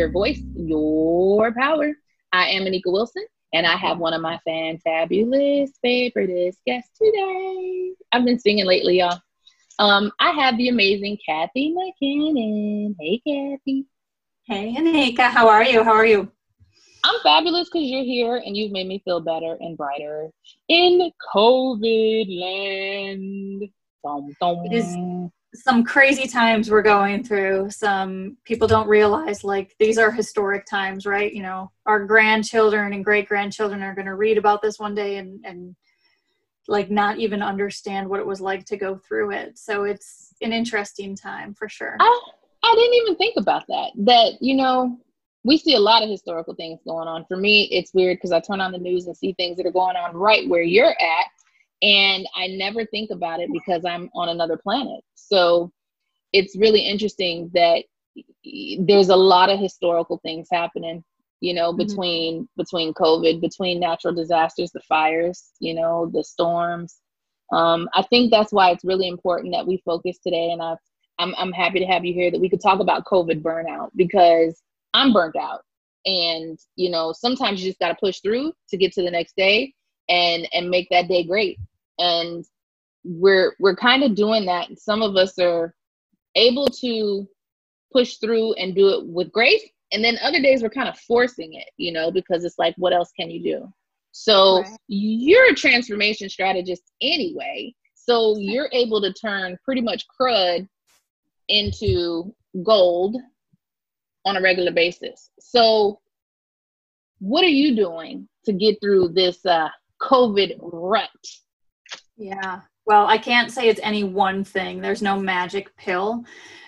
Your Voice, Your Power. I am Anika Wilson, and I have one of my fantabulous favorite guests today. I've been singing lately, y'all. Um, I have the amazing Kathy McKinnon. Hey, Kathy. Hey, Anika. How are you? How are you? I'm fabulous because you're here and you've made me feel better and brighter in COVID land. Dum, dum. It is some crazy times we're going through. Some people don't realize like these are historic times, right? You know, our grandchildren and great grandchildren are going to read about this one day and and like not even understand what it was like to go through it. So it's an interesting time for sure. I I didn't even think about that. That you know, we see a lot of historical things going on. For me, it's weird because I turn on the news and see things that are going on right where you're at and I never think about it because I'm on another planet. So it's really interesting that there's a lot of historical things happening you know mm-hmm. between between covid between natural disasters the fires you know the storms um, i think that's why it's really important that we focus today and i I'm, I'm happy to have you here that we could talk about covid burnout because i'm burnt out and you know sometimes you just got to push through to get to the next day and and make that day great and we're we're kind of doing that. Some of us are able to push through and do it with grace and then other days we're kind of forcing it you know because it's like what else can you do? So right. you're a transformation strategist anyway so you're able to turn pretty much crud into gold on a regular basis. So what are you doing to get through this uh, covid rut yeah. Well, I can't say it's any one thing. There's no magic pill.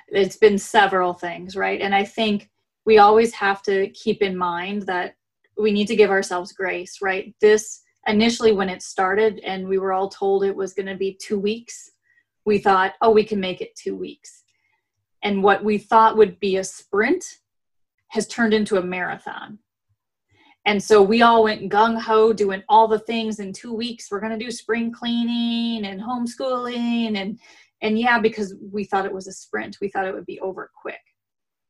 It's been several things, right? And I think we always have to keep in mind that we need to give ourselves grace, right? This initially, when it started and we were all told it was going to be two weeks, we thought, oh, we can make it two weeks. And what we thought would be a sprint has turned into a marathon. And so we all went gung ho doing all the things in two weeks. We're going to do spring cleaning and homeschooling. And, and yeah, because we thought it was a sprint, we thought it would be over quick.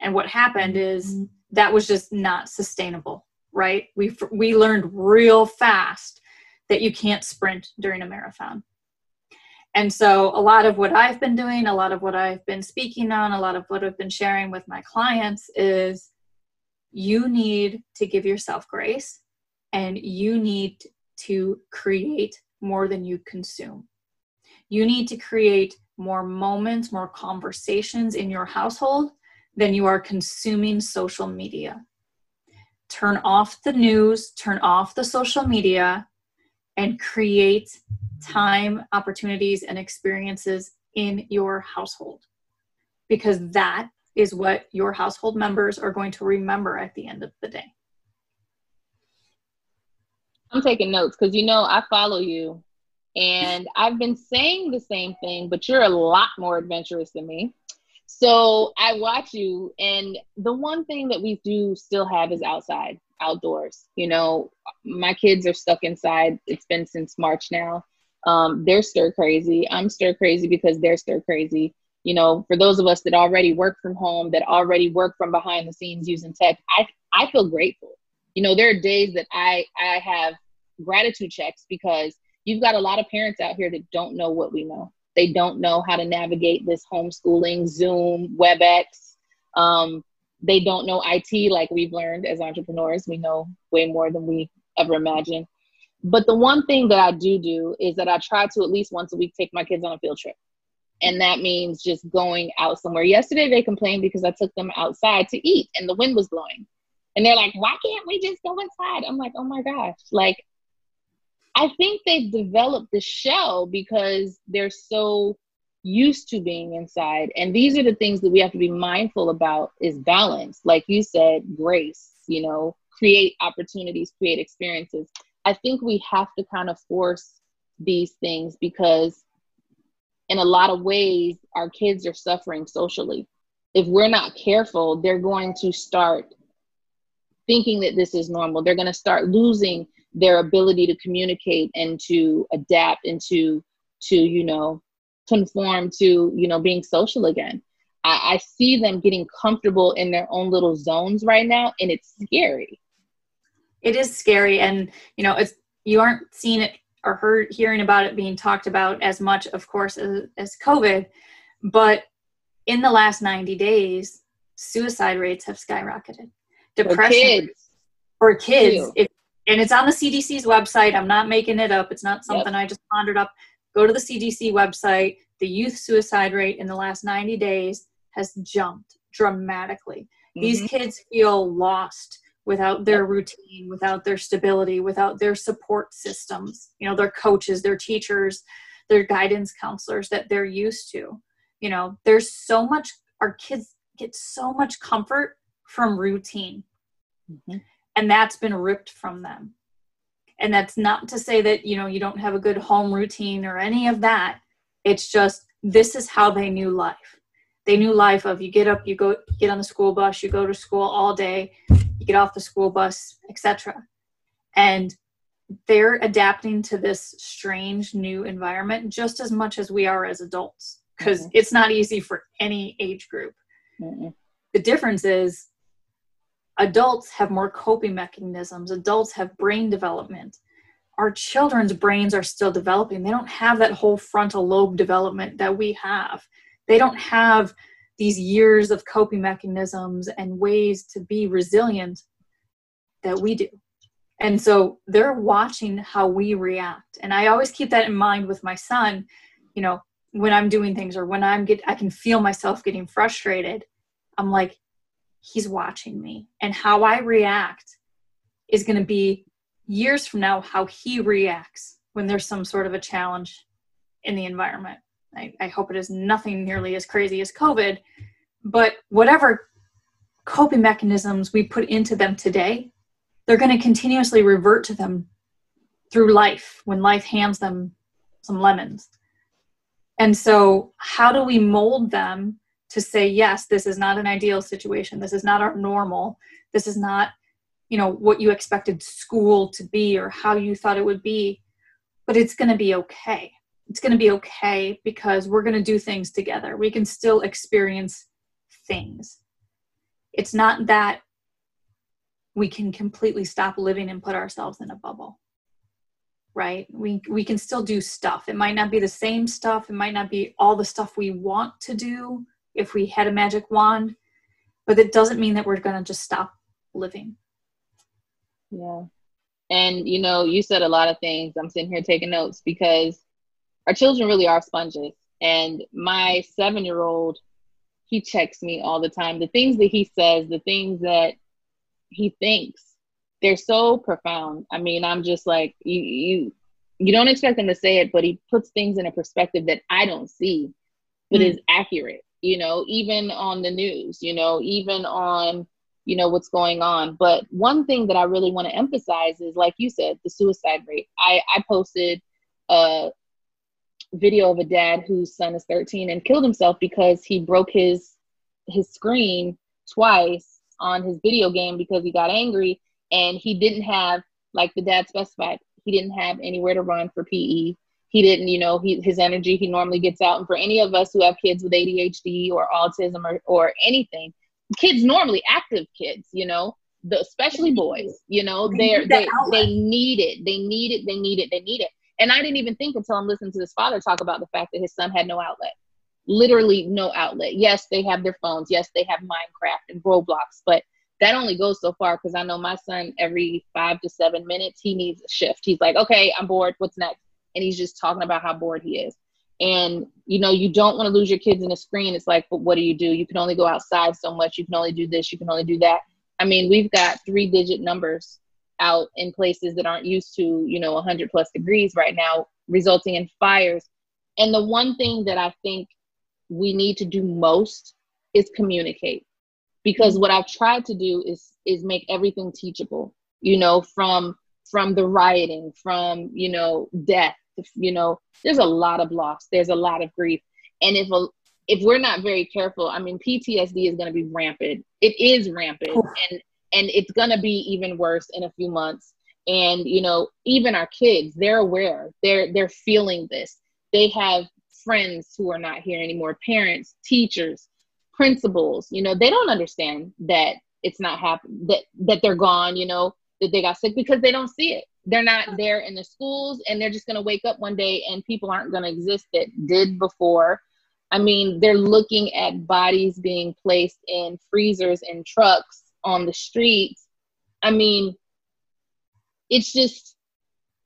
And what happened is mm-hmm. that was just not sustainable, right? We, we learned real fast that you can't sprint during a marathon. And so, a lot of what I've been doing, a lot of what I've been speaking on, a lot of what I've been sharing with my clients is you need to give yourself grace and you need to create more than you consume. You need to create more moments, more conversations in your household than you are consuming social media. Turn off the news, turn off the social media, and create time, opportunities, and experiences in your household because that is what your household members are going to remember at the end of the day. I'm taking notes because you know I follow you and I've been saying the same thing, but you're a lot more adventurous than me. So I watch you, and the one thing that we do still have is outside, outdoors. You know, my kids are stuck inside. It's been since March now. Um, they're stir crazy. I'm stir crazy because they're stir crazy you know for those of us that already work from home that already work from behind the scenes using tech i i feel grateful. You know there are days that i i have gratitude checks because you've got a lot of parents out here that don't know what we know. They don't know how to navigate this homeschooling zoom webex. Um, they don't know it like we've learned as entrepreneurs. We know way more than we ever imagined. But the one thing that i do do is that i try to at least once a week take my kids on a field trip and that means just going out somewhere. Yesterday they complained because I took them outside to eat and the wind was blowing. And they're like, why can't we just go inside? I'm like, oh my gosh. Like, I think they've developed the shell because they're so used to being inside. And these are the things that we have to be mindful about is balance. Like you said, grace, you know, create opportunities, create experiences. I think we have to kind of force these things because in a lot of ways, our kids are suffering socially. If we're not careful, they're going to start thinking that this is normal. They're going to start losing their ability to communicate and to adapt and to to you know conform to you know being social again I, I see them getting comfortable in their own little zones right now, and it's scary. It is scary, and you know, it's you aren't seeing it or heard hearing about it being talked about as much, of course, as, as COVID. But in the last 90 days, suicide rates have skyrocketed. Depression for kids, for kids if, and it's on the CDC's website. I'm not making it up. It's not something yep. I just pondered up. Go to the CDC website. The youth suicide rate in the last 90 days has jumped dramatically. Mm-hmm. These kids feel lost without their routine, without their stability, without their support systems, you know, their coaches, their teachers, their guidance counselors that they're used to. You know, there's so much, our kids get so much comfort from routine. Mm-hmm. And that's been ripped from them. And that's not to say that, you know, you don't have a good home routine or any of that. It's just this is how they knew life. They knew life of you get up, you go get on the school bus, you go to school all day, you get off the school bus, etc. And they're adapting to this strange new environment just as much as we are as adults because mm-hmm. it's not easy for any age group. Mm-hmm. The difference is adults have more coping mechanisms, adults have brain development. Our children's brains are still developing. They don't have that whole frontal lobe development that we have. They don't have these years of coping mechanisms and ways to be resilient that we do. And so they're watching how we react. And I always keep that in mind with my son, you know, when I'm doing things or when I'm get I can feel myself getting frustrated. I'm like he's watching me and how I react is going to be years from now how he reacts when there's some sort of a challenge in the environment. I, I hope it is nothing nearly as crazy as COVID, but whatever coping mechanisms we put into them today, they're going to continuously revert to them through life when life hands them some lemons. And so, how do we mold them to say, yes, this is not an ideal situation. This is not our normal. This is not, you know, what you expected school to be or how you thought it would be, but it's going to be okay it's going to be okay because we're going to do things together. We can still experience things. It's not that we can completely stop living and put ourselves in a bubble. Right? We we can still do stuff. It might not be the same stuff, it might not be all the stuff we want to do if we had a magic wand, but it doesn't mean that we're going to just stop living. Yeah. And you know, you said a lot of things. I'm sitting here taking notes because our children really are sponges. And my seven year old, he checks me all the time. The things that he says, the things that he thinks, they're so profound. I mean, I'm just like, you, you, you don't expect him to say it, but he puts things in a perspective that I don't see, but mm. is accurate, you know, even on the news, you know, even on, you know, what's going on. But one thing that I really want to emphasize is, like you said, the suicide rate. I, I posted a, video of a dad whose son is 13 and killed himself because he broke his his screen twice on his video game because he got angry and he didn't have like the dad specified he didn't have anywhere to run for PE he didn't you know he, his energy he normally gets out. And for any of us who have kids with ADHD or autism or, or anything kids normally active kids you know the, especially boys you know they're they, they need it. They need it. They need it. They need it and I didn't even think until I'm listening to his father talk about the fact that his son had no outlet. Literally no outlet. Yes, they have their phones. Yes, they have Minecraft and Roblox, but that only goes so far because I know my son every five to seven minutes he needs a shift. He's like, okay, I'm bored. What's next? And he's just talking about how bored he is. And you know, you don't want to lose your kids in a screen. It's like, but what do you do? You can only go outside so much. You can only do this. You can only do that. I mean, we've got three digit numbers out in places that aren't used to, you know, 100 plus degrees right now, resulting in fires. And the one thing that I think we need to do most is communicate. Because what I've tried to do is is make everything teachable, you know, from from the rioting, from, you know, death, you know, there's a lot of loss, there's a lot of grief. And if a, if we're not very careful, I mean, PTSD is going to be rampant. It is rampant, and and it's going to be even worse in a few months and you know even our kids they're aware they're they're feeling this they have friends who are not here anymore parents teachers principals, you know, they don't understand that it's not happening, that, that they're gone, you know, that they got sick because they don't see it. They're not there in the schools and they're just going to wake up one day and people aren't going to exist that did before. I mean, they're looking at bodies being placed in freezers and trucks on the streets. I mean, it's just,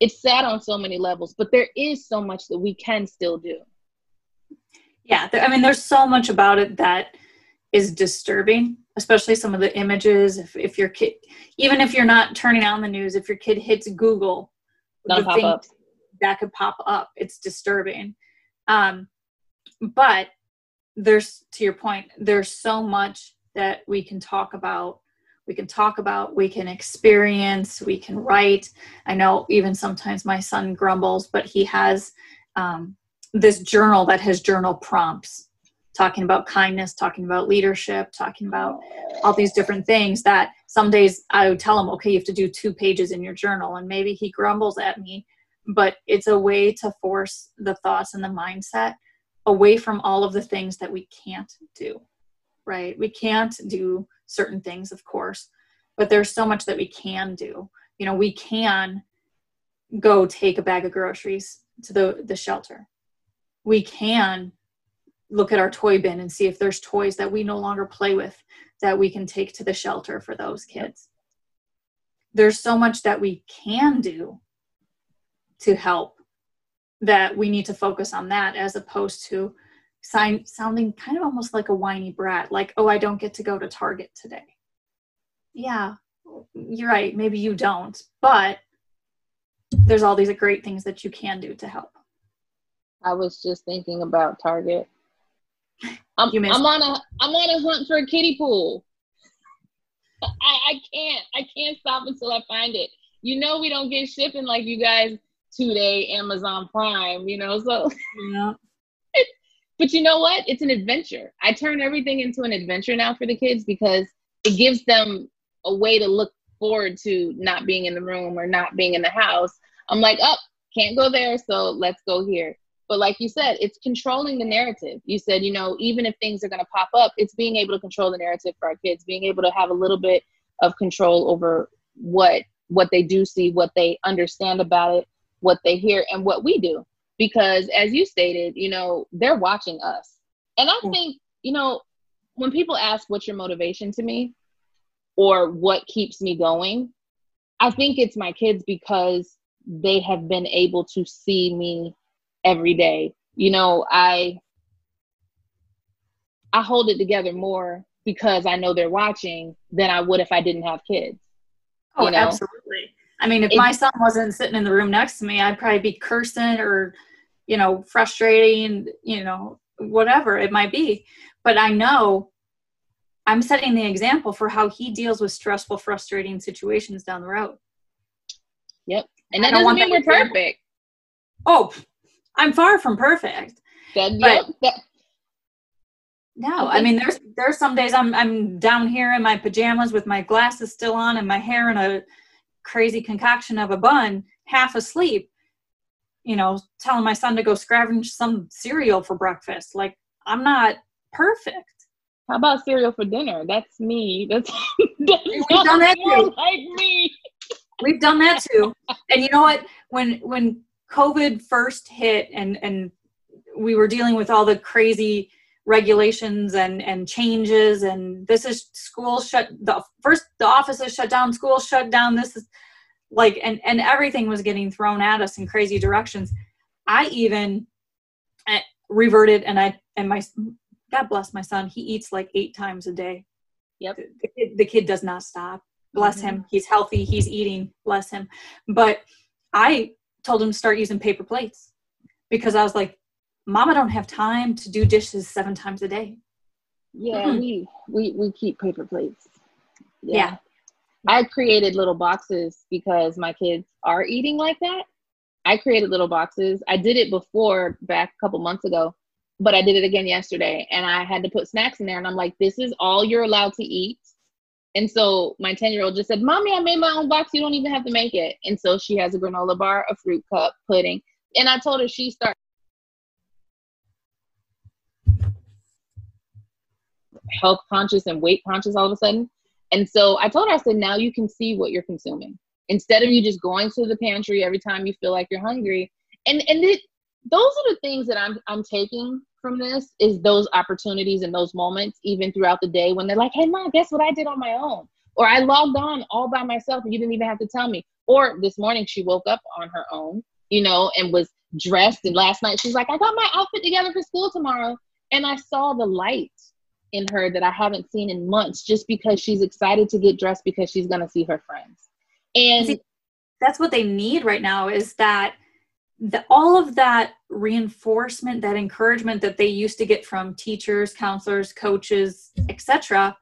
it's sad on so many levels, but there is so much that we can still do. Yeah, I mean, there's so much about it that is disturbing, especially some of the images. If, if your kid, even if you're not turning on the news, if your kid hits Google, that pop up. that could pop up. It's disturbing. Um, but there's, to your point, there's so much that we can talk about. We can talk about, we can experience, we can write. I know even sometimes my son grumbles, but he has um, this journal that has journal prompts talking about kindness, talking about leadership, talking about all these different things that some days I would tell him, okay, you have to do two pages in your journal. And maybe he grumbles at me, but it's a way to force the thoughts and the mindset away from all of the things that we can't do, right? We can't do certain things, of course, but there's so much that we can do. You know, we can go take a bag of groceries to the, the shelter. We can look at our toy bin and see if there's toys that we no longer play with that we can take to the shelter for those kids. There's so much that we can do to help that we need to focus on that as opposed to sign, sounding kind of almost like a whiny brat, like, oh, I don't get to go to Target today. Yeah, you're right. Maybe you don't, but there's all these great things that you can do to help. I was just thinking about Target I'm, I'm on a I'm on a hunt for a kiddie pool. I, I can't I can't stop until I find it. You know we don't get shipping like you guys two day Amazon Prime, you know, so yeah. But you know what? It's an adventure. I turn everything into an adventure now for the kids because it gives them a way to look forward to not being in the room or not being in the house. I'm like, oh, can't go there, so let's go here. But like you said, it's controlling the narrative. You said, you know, even if things are going to pop up, it's being able to control the narrative for our kids, being able to have a little bit of control over what what they do see, what they understand about it, what they hear, and what we do. Because as you stated, you know, they're watching us. And I mm. think, you know, when people ask what's your motivation to me or what keeps me going, I think it's my kids because they have been able to see me every day. You know, I I hold it together more because I know they're watching than I would if I didn't have kids. Oh, you know? absolutely. I mean, if my son wasn't sitting in the room next to me, I'd probably be cursing or, you know, frustrating, you know, whatever it might be. But I know I'm setting the example for how he deals with stressful, frustrating situations down the road. Yep. And that doesn't mean we're perfect. Oh, I'm far from perfect. Then, yeah, no, I mean there's there's some days I'm I'm down here in my pajamas with my glasses still on and my hair in a crazy concoction of a bun, half asleep, you know, telling my son to go scavenge some cereal for breakfast. Like I'm not perfect. How about cereal for dinner? That's me. That's, that's we've done that too. Like me. We've done that too. And you know what? When when COVID first hit and and we were dealing with all the crazy regulations and and changes and this is school shut the first the offices shut down school shut down this is like and and everything was getting thrown at us in crazy directions i even eh, reverted and i and my god bless my son he eats like eight times a day yep the kid, the kid does not stop bless mm-hmm. him he's healthy he's eating bless him but i told him to start using paper plates because I was like, Mama don't have time to do dishes seven times a day. Yeah, mm-hmm. we, we we keep paper plates. Yeah. yeah. I created little boxes because my kids are eating like that. I created little boxes. I did it before back a couple months ago, but I did it again yesterday and I had to put snacks in there and I'm like, this is all you're allowed to eat. And so my 10 year old just said, Mommy, I made my own box. You don't even have to make it. And so she has a granola bar, a fruit cup, pudding. And I told her she started. health conscious and weight conscious all of a sudden. And so I told her, I said, now you can see what you're consuming. Instead of you just going to the pantry every time you feel like you're hungry. And and it, those are the things that I'm I'm taking from this is those opportunities and those moments, even throughout the day when they're like, Hey mom, guess what I did on my own? Or I logged on all by myself and you didn't even have to tell me. Or this morning she woke up on her own, you know, and was dressed. And last night she's like, I got my outfit together for school tomorrow. And I saw the light in her that I haven't seen in months just because she's excited to get dressed because she's going to see her friends. And see, that's what they need right now is that the, all of that reinforcement, that encouragement that they used to get from teachers, counselors, coaches, etc.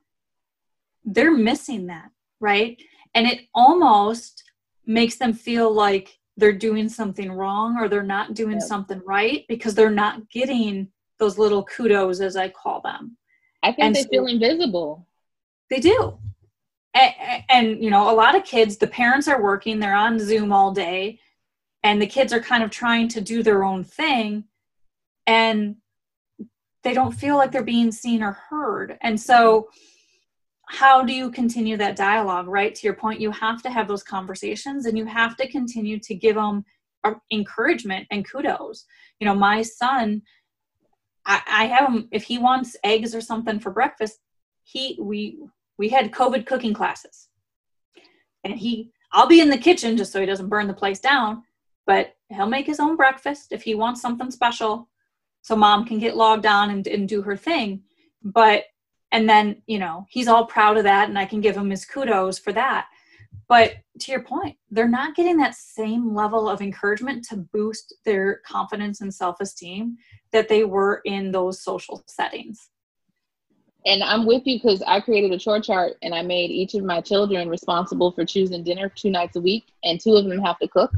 They're missing that, right? And it almost makes them feel like they're doing something wrong or they're not doing yep. something right because they're not getting those little kudos as I call them. I think and they so, feel invisible. They do. And, and, you know, a lot of kids, the parents are working, they're on Zoom all day, and the kids are kind of trying to do their own thing, and they don't feel like they're being seen or heard. And so, how do you continue that dialogue, right? To your point, you have to have those conversations and you have to continue to give them uh, encouragement and kudos. You know, my son, I, I have him if he wants eggs or something for breakfast. He we we had COVID cooking classes, and he I'll be in the kitchen just so he doesn't burn the place down. But he'll make his own breakfast if he wants something special, so mom can get logged on and, and do her thing. But and then you know he's all proud of that, and I can give him his kudos for that. But to your point, they're not getting that same level of encouragement to boost their confidence and self esteem that they were in those social settings. And I'm with you because I created a chore chart and I made each of my children responsible for choosing dinner two nights a week, and two of them have to cook.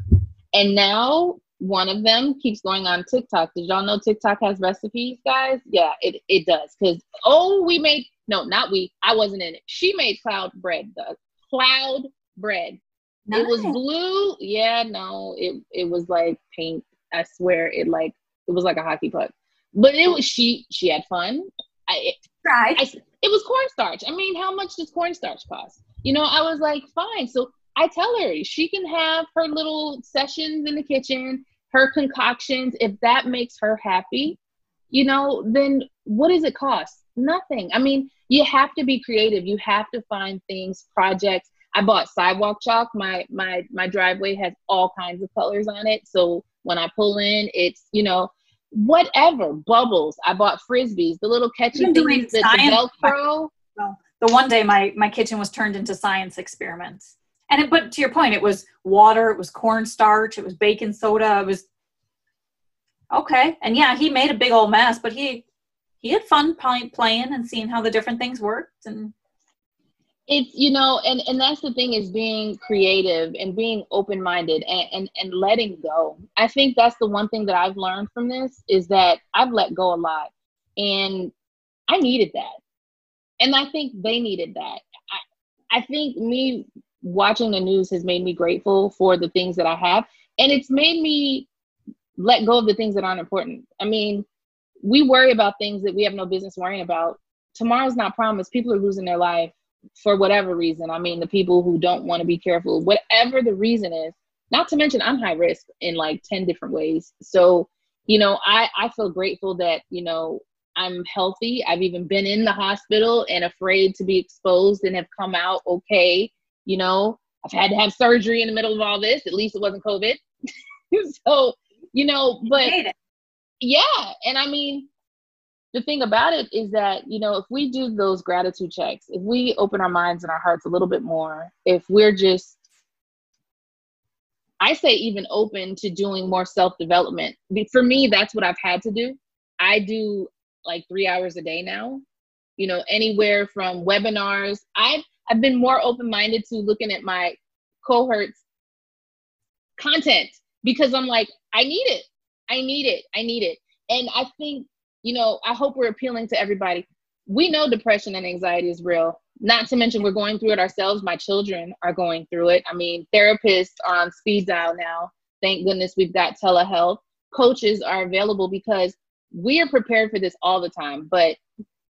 And now one of them keeps going on TikTok. Did y'all know TikTok has recipes, guys? Yeah, it, it does. Because, oh, we made, no, not we, I wasn't in it. She made cloud bread, the cloud bread. Nice. It was blue. Yeah, no, it it was like pink. I swear it like it was like a hockey puck. But it was she she had fun. I right. I, it was cornstarch. I mean, how much does cornstarch cost? You know, I was like, fine. So I tell her she can have her little sessions in the kitchen, her concoctions. If that makes her happy, you know, then what does it cost? Nothing. I mean, you have to be creative. You have to find things, projects I bought sidewalk chalk. My my my driveway has all kinds of colors on it. So when I pull in, it's you know whatever bubbles. I bought frisbees, the little catchy things, the, the Velcro. Well, the one day my my kitchen was turned into science experiments, and it, but to your point, it was water, it was cornstarch, it was baking soda, it was okay. And yeah, he made a big old mess, but he he had fun playing and seeing how the different things worked and it's you know and and that's the thing is being creative and being open-minded and, and and letting go. I think that's the one thing that i've learned from this is that i've let go a lot and i needed that. And i think they needed that. I, I think me watching the news has made me grateful for the things that i have and it's made me let go of the things that aren't important. I mean we worry about things that we have no business worrying about. Tomorrow's not promised. People are losing their life for whatever reason. I mean, the people who don't want to be careful, whatever the reason is, not to mention I'm high risk in like 10 different ways. So, you know, I, I feel grateful that, you know, I'm healthy. I've even been in the hospital and afraid to be exposed and have come out okay. You know, I've had to have surgery in the middle of all this. At least it wasn't COVID. so, you know, but yeah. And I mean, the thing about it is that you know if we do those gratitude checks if we open our minds and our hearts a little bit more if we're just i say even open to doing more self-development. For me that's what i've had to do. I do like three hours a day now. You know anywhere from webinars. I've i've been more open-minded to looking at my cohorts content because i'm like i need it. I need it. I need it. And i think you know, I hope we're appealing to everybody. We know depression and anxiety is real. Not to mention, we're going through it ourselves. My children are going through it. I mean, therapists are on speed dial now. Thank goodness we've got telehealth. Coaches are available because we are prepared for this all the time. But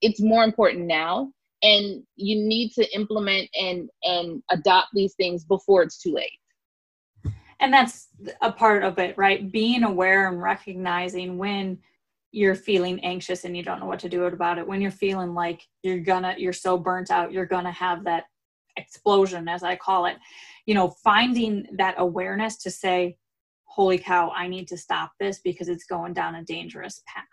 it's more important now and you need to implement and and adopt these things before it's too late and that's a part of it right being aware and recognizing when you're feeling anxious and you don't know what to do about it when you're feeling like you're gonna you're so burnt out you're gonna have that explosion as i call it you know finding that awareness to say holy cow i need to stop this because it's going down a dangerous path.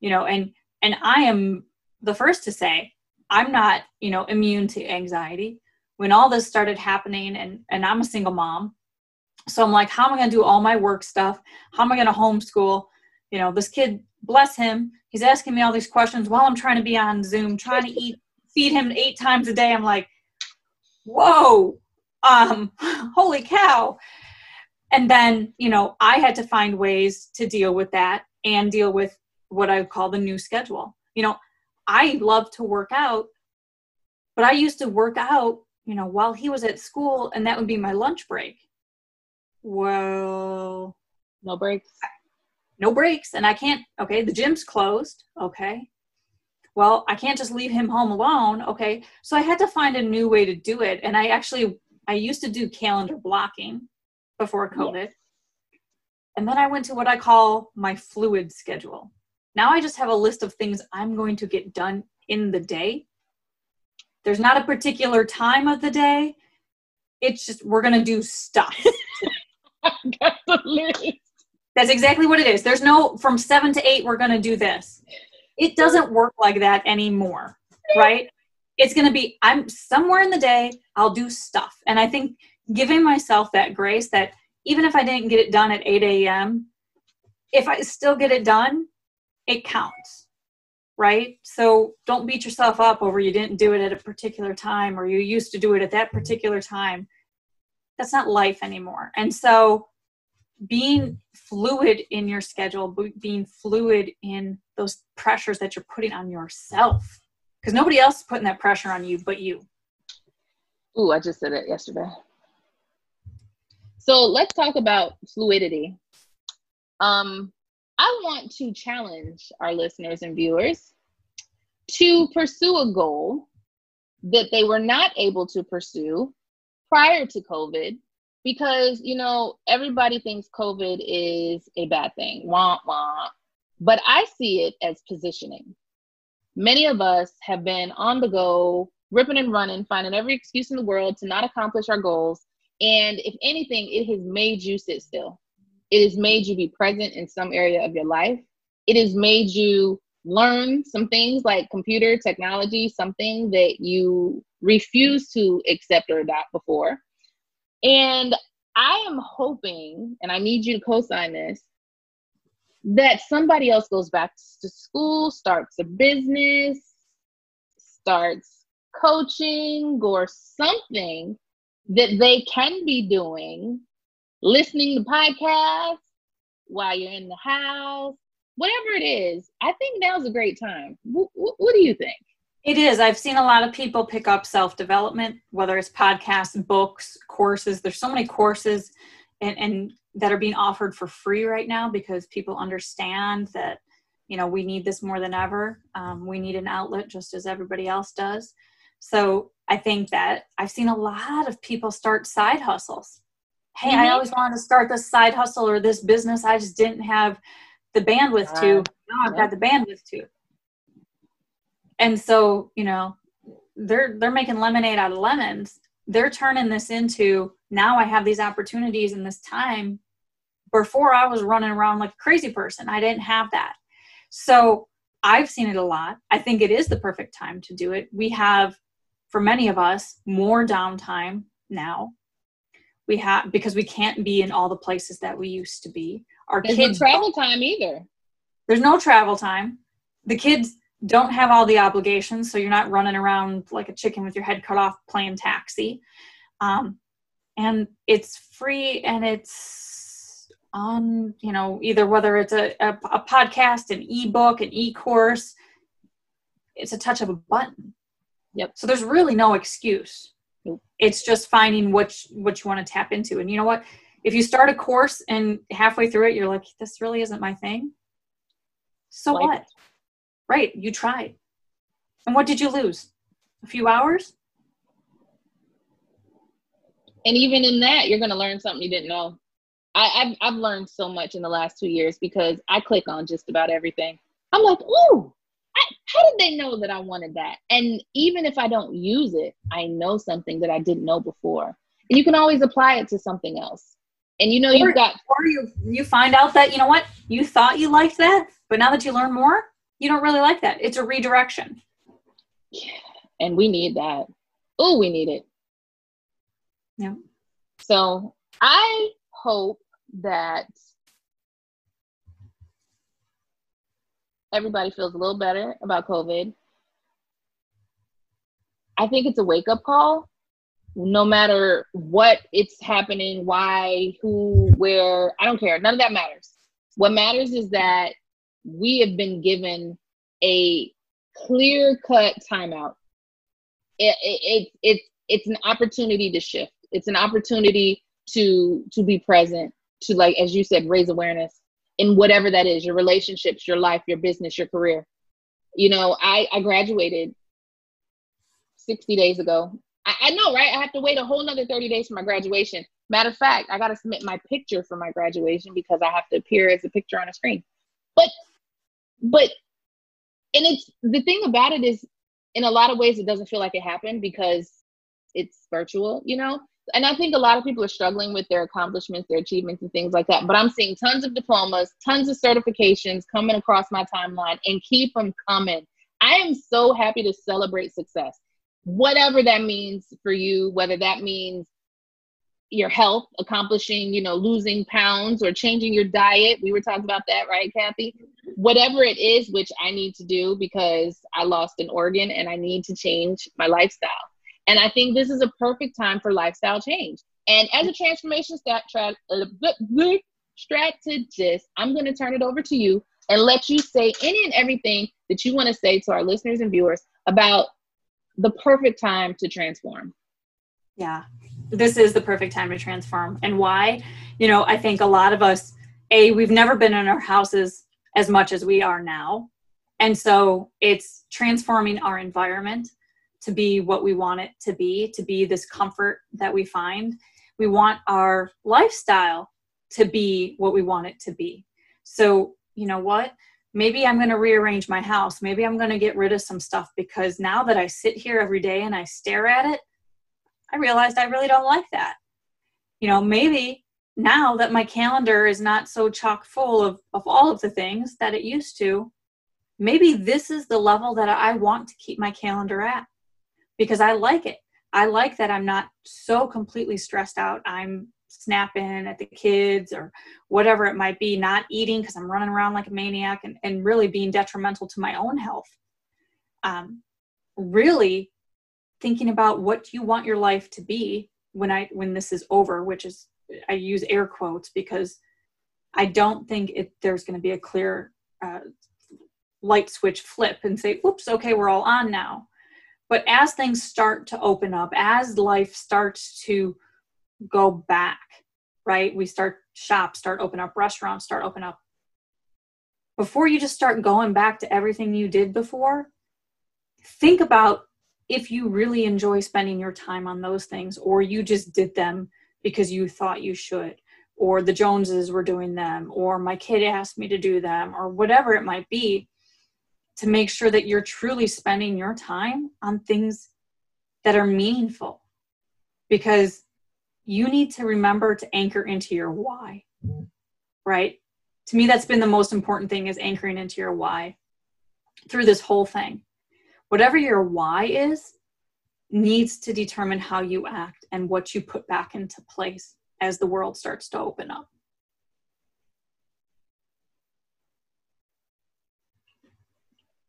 You know and and i am the first to say i'm not you know immune to anxiety. When all this started happening and and i'm a single mom so i'm like how am i going to do all my work stuff? How am i going to homeschool you know this kid bless him he's asking me all these questions while i'm trying to be on zoom trying to eat feed him eight times a day. I'm like whoa um holy cow. And then you know i had to find ways to deal with that and deal with what i call the new schedule. You know i love to work out but i used to work out you know while he was at school and that would be my lunch break. Well no breaks no breaks and i can't okay the gym's closed okay. Well i can't just leave him home alone okay. So i had to find a new way to do it and i actually i used to do calendar blocking before covid. And then i went to what i call my fluid schedule. Now i just have a list of things i'm going to get done in the day. There's not a particular time of the day. It's just we're going to do stuff that's exactly what it is there's no from 7 to 8 we're going to do this it doesn't work like that anymore, right? It's going to be, I'm somewhere in the day, I'll do stuff. And I think giving myself that grace that even if I didn't get it done at 8 a.m., if I still get it done, it counts, right? So don't beat yourself up over you didn't do it at a particular time or you used to do it at that particular time. That's not life anymore. And so being fluid in your schedule, being fluid in those pressures that you're putting on yourself. Because nobody else is putting that pressure on you but you. Ooh, I just said it yesterday. So let's talk about fluidity. Um, I want to challenge our listeners and viewers to pursue a goal that they were not able to pursue prior to COVID because you know everybody thinks covid is a bad thing. Wah, wah. but i see it as positioning. Many of us have been on the go ripping and running finding every excuse in the world to not accomplish our goals. And if anything it has made you sit still. It has made you be present in some area of your life. It has made you learn some things like computer technology something that you refuse to accept or adopt before and I am hoping, and I need you to co sign this, that somebody else goes back to school, starts a business, starts coaching or something that they can be doing, listening to podcasts while you're in the house, whatever it is. I think now's a great time. What do you think? It is. I've seen a lot of people pick up self development, whether it's podcasts, books, courses. There's so many courses and, and that are being offered for free right now because people understand that you know we need this more than ever. Um, we need an outlet just as everybody else does. So I think that I've seen a lot of people start side hustles. Hey, mm-hmm. I always wanted to start this side hustle or this business. I just didn't have the bandwidth to. Now I've got the bandwidth to and so you know they're they're making lemonade out of lemons. They're turning this into now i have these opportunities in this time before i was running around like a crazy person. I didn't have that. So i've seen it a lot. I think it is the perfect time to do it. We have for many of us more downtime now. We have because we can't be in all the places that we used to be. Our there's kids no travel time either. There's no travel time. The kids don't have all the obligations so you're not running around like a chicken with your head cut off playing taxi. Um, and it's free and it's on you know either whether it's a, a, a podcast an ebook an e-course it's a touch of a button. Yep. So there's really no excuse. Nope. it's just finding which what you want to tap into. And you know what? If you start a course and halfway through it you're like this really isn't my thing. So like what Right. You tried. And what did you lose? A few hours? And even in that, you're going to learn something you didn't know. I, have I've learned so much in the last two years because I click on just about everything. I'm like, ooh, I, how did they know that I wanted that? And even if I don't use it, I know something that I didn't know before. And you can always apply it to something else. And you know, or, you've got. Or you, you find out that, you know what, you thought you liked that, but now that you learn more, you don't really like that. It's a redirection. Yeah. And we need that. Oh, we need it. Yeah. So I hope that everybody feels a little better about COVID. I think it's a wake up call. No matter what it's happening, why, who, where, I don't care. None of that matters. What matters is that we have been given a clear cut timeout. It, it, it, it's an opportunity to shift. It's an opportunity to to be present, to like as you said, raise awareness in whatever that is, your relationships, your life, your business, your career. You know, I, I graduated 60 days ago. I, I know, right? I have to wait a whole another 30 days for my graduation. Matter of fact, I got to submit my picture for my graduation because I have to appear as a picture on a screen. But, but, and it's the thing about it is, in a lot of ways, it doesn't feel like it happened because it's virtual, you know? and I think a lot of people are struggling with their accomplishments, their achievements, and things like that. But I'm seeing tons of diplomas, tons of certifications coming across my timeline and keep them coming. I am so happy to celebrate success, whatever that means for you, whether that means your health, accomplishing, you know, losing pounds or changing your diet. We were talking about that, right, Kathy? Whatever it is, which I need to do because I lost an organ and I need to change my lifestyle. And I think this is a perfect time for lifestyle change. And as a transformation stat- tra- strategist, I'm going to turn it over to you and let you say any and everything that you want to say to our listeners and viewers about the perfect time to transform. Yeah, this is the perfect time to transform. And why? You know, I think a lot of us, A, we've never been in our houses as much as we are now. And so it's transforming our environment to be what we want it to be, to be this comfort that we find. We want our lifestyle to be what we want it to be. So, you know what? Maybe I'm going to rearrange my house. Maybe I'm going to get rid of some stuff because now that I sit here every day and I stare at it, I realized I really don't like that. You know, maybe now that my calendar is not so chock full of, of all of the things that it used to, maybe this is the level that I want to keep my calendar at because I like it. I like that I'm not so completely stressed out. I'm snapping at the kids or whatever it might be, not eating because I'm running around like a maniac and, and really being detrimental to my own health. Um, really thinking about what you want your life to be when I when this is over, which is I use air quotes because I don't think it, there's going to be a clear uh, light switch flip and say, "Oops, okay, we're all on now." But as things start to open up, as life starts to go back, right? We start shops, start open up restaurants, start open up. Before you just start going back to everything you did before, think about if you really enjoy spending your time on those things or you just did them because you thought you should or the joneses were doing them or my kid asked me to do them or whatever it might be to make sure that you're truly spending your time on things that are meaningful. Because you need to remember to anchor into your why right? To me that's been the most important thing is anchoring into your why through this whole thing whatever your why is needs to determine how you act and what you put back into place as the world starts to open up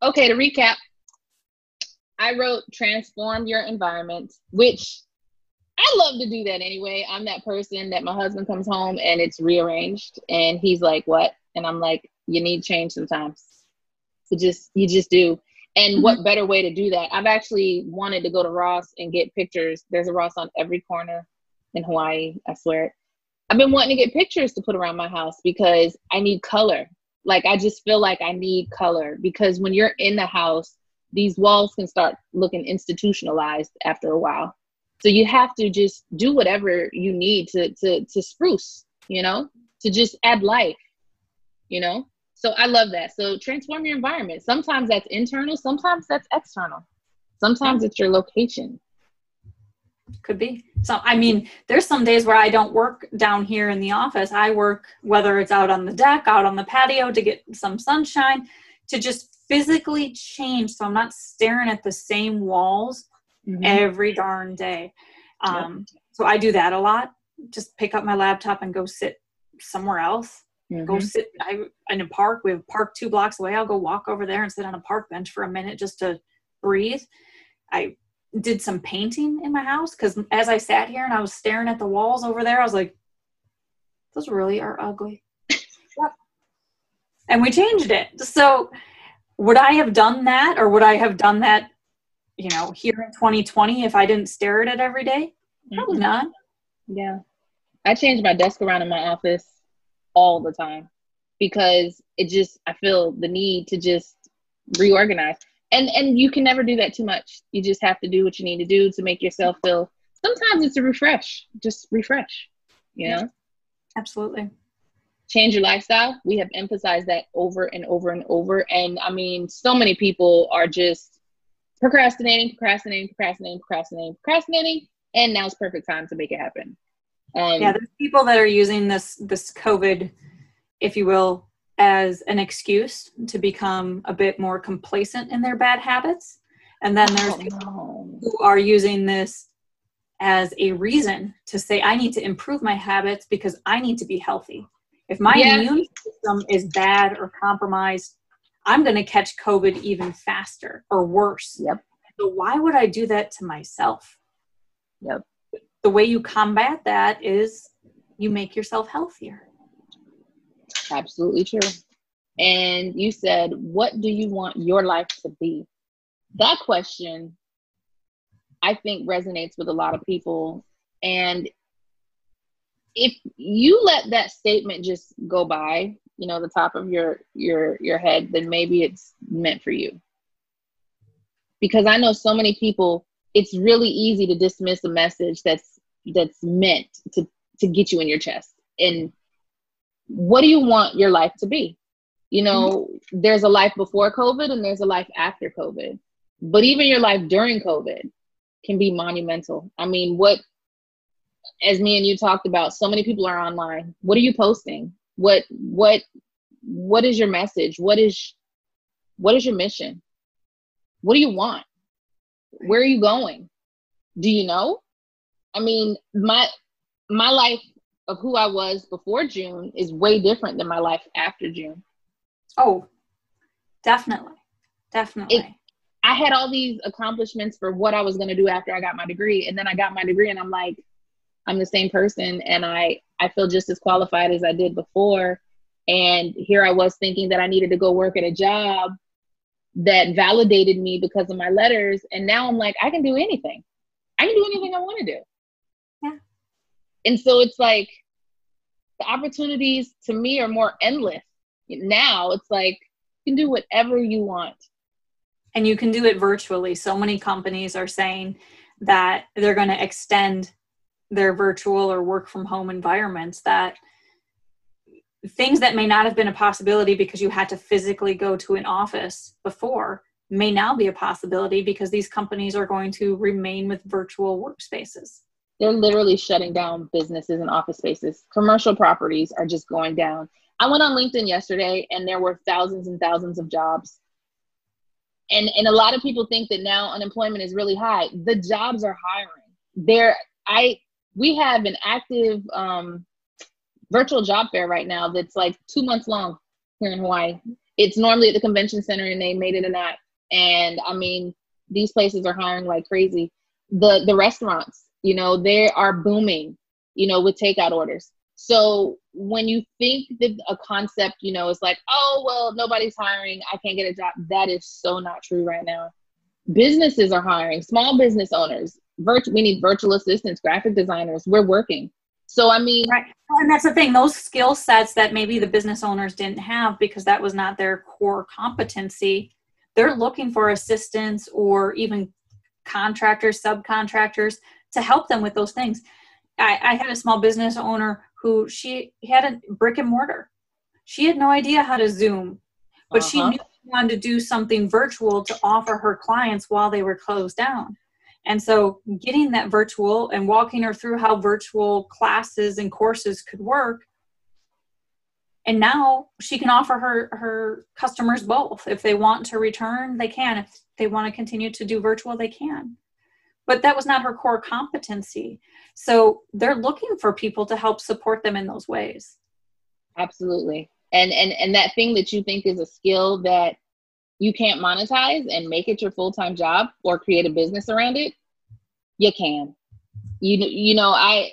Okay, to recap, I wrote transform your environment, which I love to do that anyway. I'm that person that my husband comes home and it's rearranged and he's like, "What?" And I'm like, "You need change sometimes." So just you just do. And mm-hmm. what better way to do that? I've actually wanted to go to Ross and get pictures. There's a Ross on every corner in Hawaii, I swear. I've been wanting to get pictures to put around my house because I need color. Like I just feel like I need color because when you're in the house, these walls can start looking institutionalized after a while. So you have to just do whatever you need to to to spruce, you know, to just add life, you know. So I love that. So transform your environment. Sometimes that's internal, sometimes that's external. Sometimes it's your location. Could be. So I mean, there's some days where I don't work down here in the office. I work whether it's out on the deck, out on the patio to get some sunshine, to just physically change so I'm not staring at the same walls mm-hmm. every darn day. Um, yep. So I do that a lot. Just pick up my laptop and go sit somewhere else. Mm-hmm. Go sit I, in a park. We have a park two blocks away. I'll go walk over there and sit on a park bench for a minute just to breathe. I did some painting in my house because as I sat here and I was staring at the walls over there, I was like, those really are ugly. yep. And we changed it. So would I have done that or would I have done that, you know, here in 2020 if I didn't stare at it every day? Probably mm-hmm. not. Yeah. I changed my desk around in my office all the time because it just I feel the need to just reorganize. And and you can never do that too much. You just have to do what you need to do to make yourself feel sometimes it's a refresh. Just refresh, you know? Absolutely change your lifestyle. We have emphasized that over and over and over. And I mean, so many people are just procrastinating, procrastinating, procrastinating, procrastinating, procrastinating, and now's perfect time to make it happen. Um, yeah, there's people that are using this this COVID, if you will, as an excuse to become a bit more complacent in their bad habits, and then there's oh, people no. who are using this as a reason to say I need to improve my habits because I need to be healthy. If my yeah. immune system is bad or compromised, I'm going to catch COVID even faster or worse. Yep. So why would I do that to myself? Yep. The way you combat that is you make yourself healthier. Absolutely true. And you said, what do you want your life to be? That question, I think, resonates with a lot of people. And if you let that statement just go by, you know, the top of your your your head, then maybe it's meant for you. Because I know so many people, it's really easy to dismiss a message that's that's meant to to get you in your chest. And what do you want your life to be? You know, mm-hmm. there's a life before COVID and there's a life after COVID. But even your life during COVID can be monumental. I mean, what as me and you talked about, so many people are online. What are you posting? What what what is your message? What is what is your mission? What do you want? Where are you going? Do you know? I mean, my my life of who I was before June is way different than my life after June. Oh, definitely. Definitely. It, I had all these accomplishments for what I was going to do after I got my degree. And then I got my degree and I'm like, I'm the same person and I I feel just as qualified as I did before. And here I was thinking that I needed to go work at a job that validated me because of my letters. And now I'm like, I can do anything. I can do anything I want to do. And so it's like the opportunities to me are more endless. Now it's like you can do whatever you want. And you can do it virtually. So many companies are saying that they're going to extend their virtual or work from home environments that things that may not have been a possibility because you had to physically go to an office before may now be a possibility because these companies are going to remain with virtual workspaces. They're literally shutting down businesses and office spaces. Commercial properties are just going down. I went on LinkedIn yesterday and there were thousands and thousands of jobs. And and a lot of people think that now unemployment is really high. The jobs are hiring. There I we have an active um, virtual job fair right now that's like two months long here in Hawaii. It's normally at the convention center and they made it an app. And I mean, these places are hiring like crazy. The the restaurants, you know, they are booming, you know, with takeout orders. So when you think that a concept, you know, is like, oh well, nobody's hiring, I can't get a job. That is so not true right now. Businesses are hiring, small business owners, we need virtual assistants graphic designers we're working so i mean right and that's the thing those skill sets that maybe the business owners didn't have because that was not their core competency they're looking for assistants or even contractors, subcontractors to help them with those things. I, I had a small business owner who she had a brick and mortar. She had no idea how to Zoom, but uh-huh. she knew she wanted to do something virtual to offer her clients while they were closed down. And so getting that virtual and walking her through how virtual classes and courses could work. And now she can offer her her customers both. If they want to return, they can. If they want to continue to do virtual, they can. But that was not her core competency. So they're looking for people to help support them in those ways. Absolutely. And and and that thing that you think is a skill that you can't monetize and make it your full-time job or create a business around it you can you you know i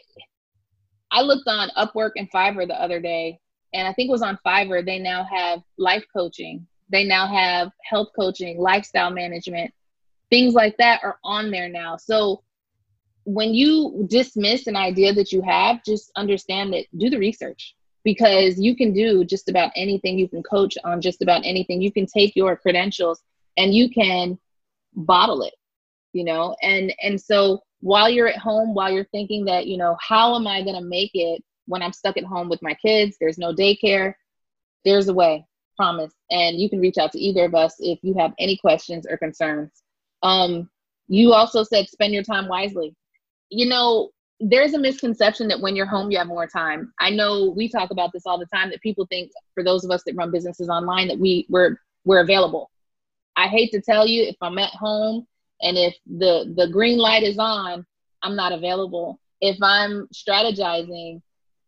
i looked on upwork and fiverr the other day and i think it was on fiverr they now have life coaching they now have health coaching lifestyle management things like that are on there now so when you dismiss an idea that you have just understand that do the research because you can do just about anything. You can coach on just about anything. You can take your credentials and you can bottle it, you know? And and so while you're at home, while you're thinking that, you know, how am I going to make it when I'm stuck at home with my kids? There's no daycare. There's a way, promise. And you can reach out to either of us if you have any questions or concerns. Um, you also said spend your time wisely. You know, there's a misconception that when you're home you have more time. I know we talk about this all the time that people think for those of us that run businesses online that we we're we're available. I hate to tell you if i'm at home and if the the green light is on i'm not available. If i'm strategizing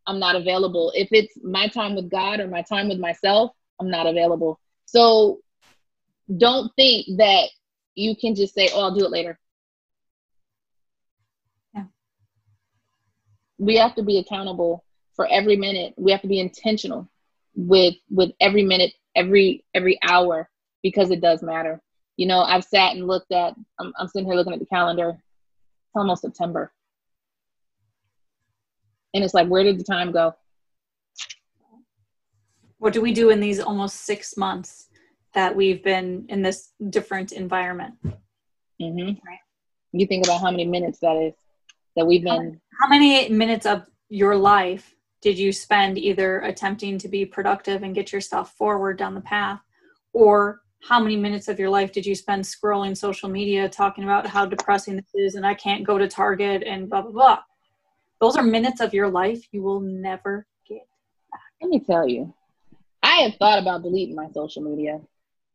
i'm not available. If it's my time with god or my time with myself i'm not available. So don't think that you can just say oh i'll do it later we have to be accountable for every minute. We have to be intentional with with every minute, every every hour because it does matter. You know, I've sat and looked at. I'm, I'm sitting here looking at the calendar. It's almost September, and it's like, where did the time go? What do we do in these almost six months that we've been in this different environment? Mm-hmm. Right. You think about how many minutes that is that we've been how many minutes of your life did you spend either attempting to be productive and get yourself forward down the path or how many minutes of your life did you spend scrolling social media talking about how depressing this is and I can't go to Target and blah blah blah. Those are minutes of your life you will never get back. Let me tell you. I have thought about deleting my social media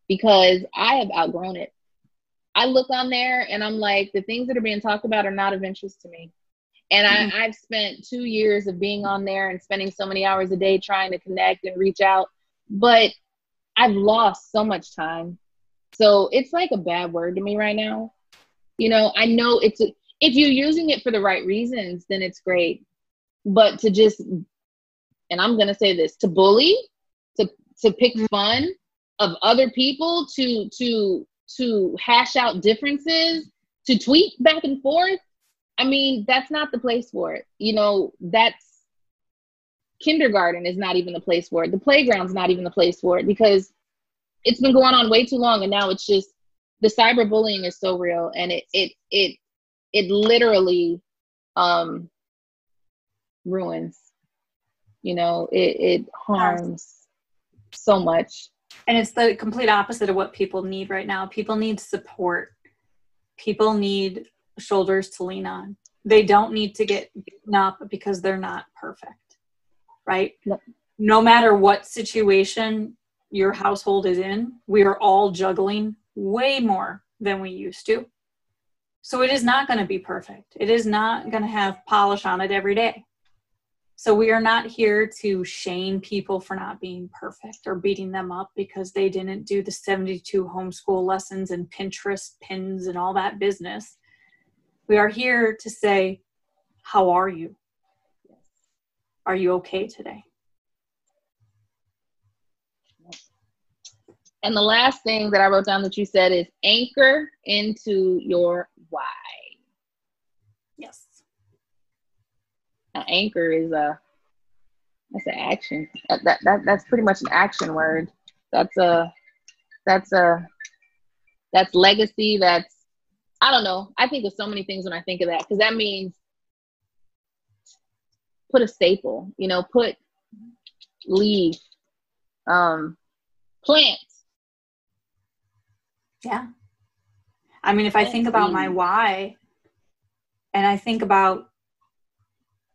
because I have outgrown it. I look on there and I'm like, the things that are being talked about are not of interest to me. And mm-hmm. I, I've spent two years of being on there and spending so many hours a day trying to connect and reach out, but I've lost so much time. So it's like a bad word to me right now. You know, I know it's a, if you're using it for the right reasons, then it's great. But to just, and I'm gonna say this, to bully, to to pick mm-hmm. fun of other people, to to to hash out differences, to tweet back and forth, I mean, that's not the place for it. You know, that's kindergarten is not even the place for it. The playground's not even the place for it because it's been going on way too long and now it's just the cyberbullying is so real and it it it it literally um ruins you know it it harms so much and it's the complete opposite of what people need right now people need support people need shoulders to lean on. They don't need to get beaten up because they're not perfect, right? No, no matter what situation your household is in, we are all juggling way more than we used to. So it is not going to be perfect. It is not going to have polish on it every day. So we are not here to shame people for not being perfect or beating them up because they didn't do the 72 homeschool lessons and Pinterest pins and all that business. We are here to say, How are you? Are you okay today? And the last thing that I wrote down that you said is anchor into your why. Yes. Now, anchor is a that's an action. That, that that that's pretty much an action word. That's a that's a that's legacy, that's I don't know. I think of so many things when I think of that because that means put a staple, you know, put leaf, um, plants. Yeah. I mean, if I think about my why and I think about,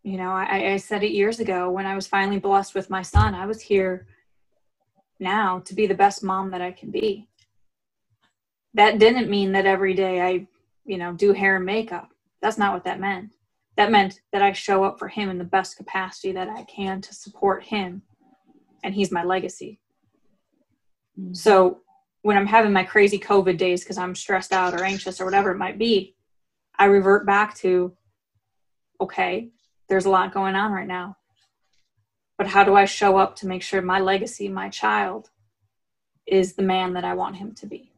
you know, I, I said it years ago when I was finally blessed with my son, I was here now to be the best mom that I can be. That didn't mean that every day I, you know, do hair and makeup. That's not what that meant. That meant that I show up for him in the best capacity that I can to support him. And he's my legacy. Mm-hmm. So when I'm having my crazy COVID days because I'm stressed out or anxious or whatever it might be, I revert back to, okay, there's a lot going on right now. But how do I show up to make sure my legacy, my child, is the man that I want him to be?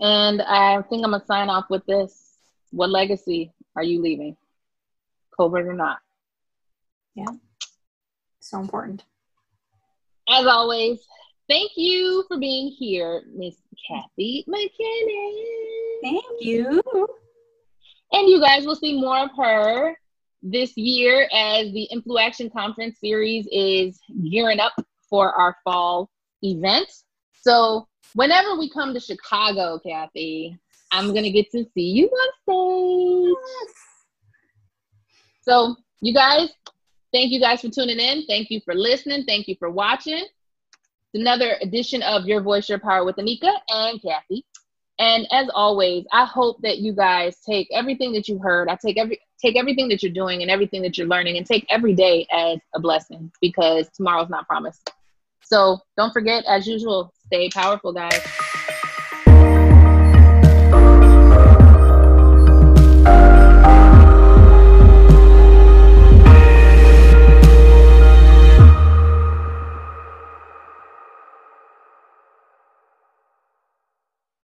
And I think I'm gonna sign off with this. What legacy are you leaving? COVID or not? Yeah. So important. As always, thank you for being here, Miss Kathy McKinnon. Thank you. And you guys will see more of her this year as the InfluAction Conference series is gearing up for our fall event. So whenever we come to Chicago, Kathy, I'm gonna get to see you on stage. Yes. So you guys, thank you guys for tuning in. Thank you for listening. Thank you for watching. It's another edition of Your Voice, Your Power with Anika and Kathy. And as always, I hope that you guys take everything that you heard. I take every take everything that you're doing and everything that you're learning and take every day as a blessing because tomorrow's not promised. So don't forget, as usual, stay powerful, guys.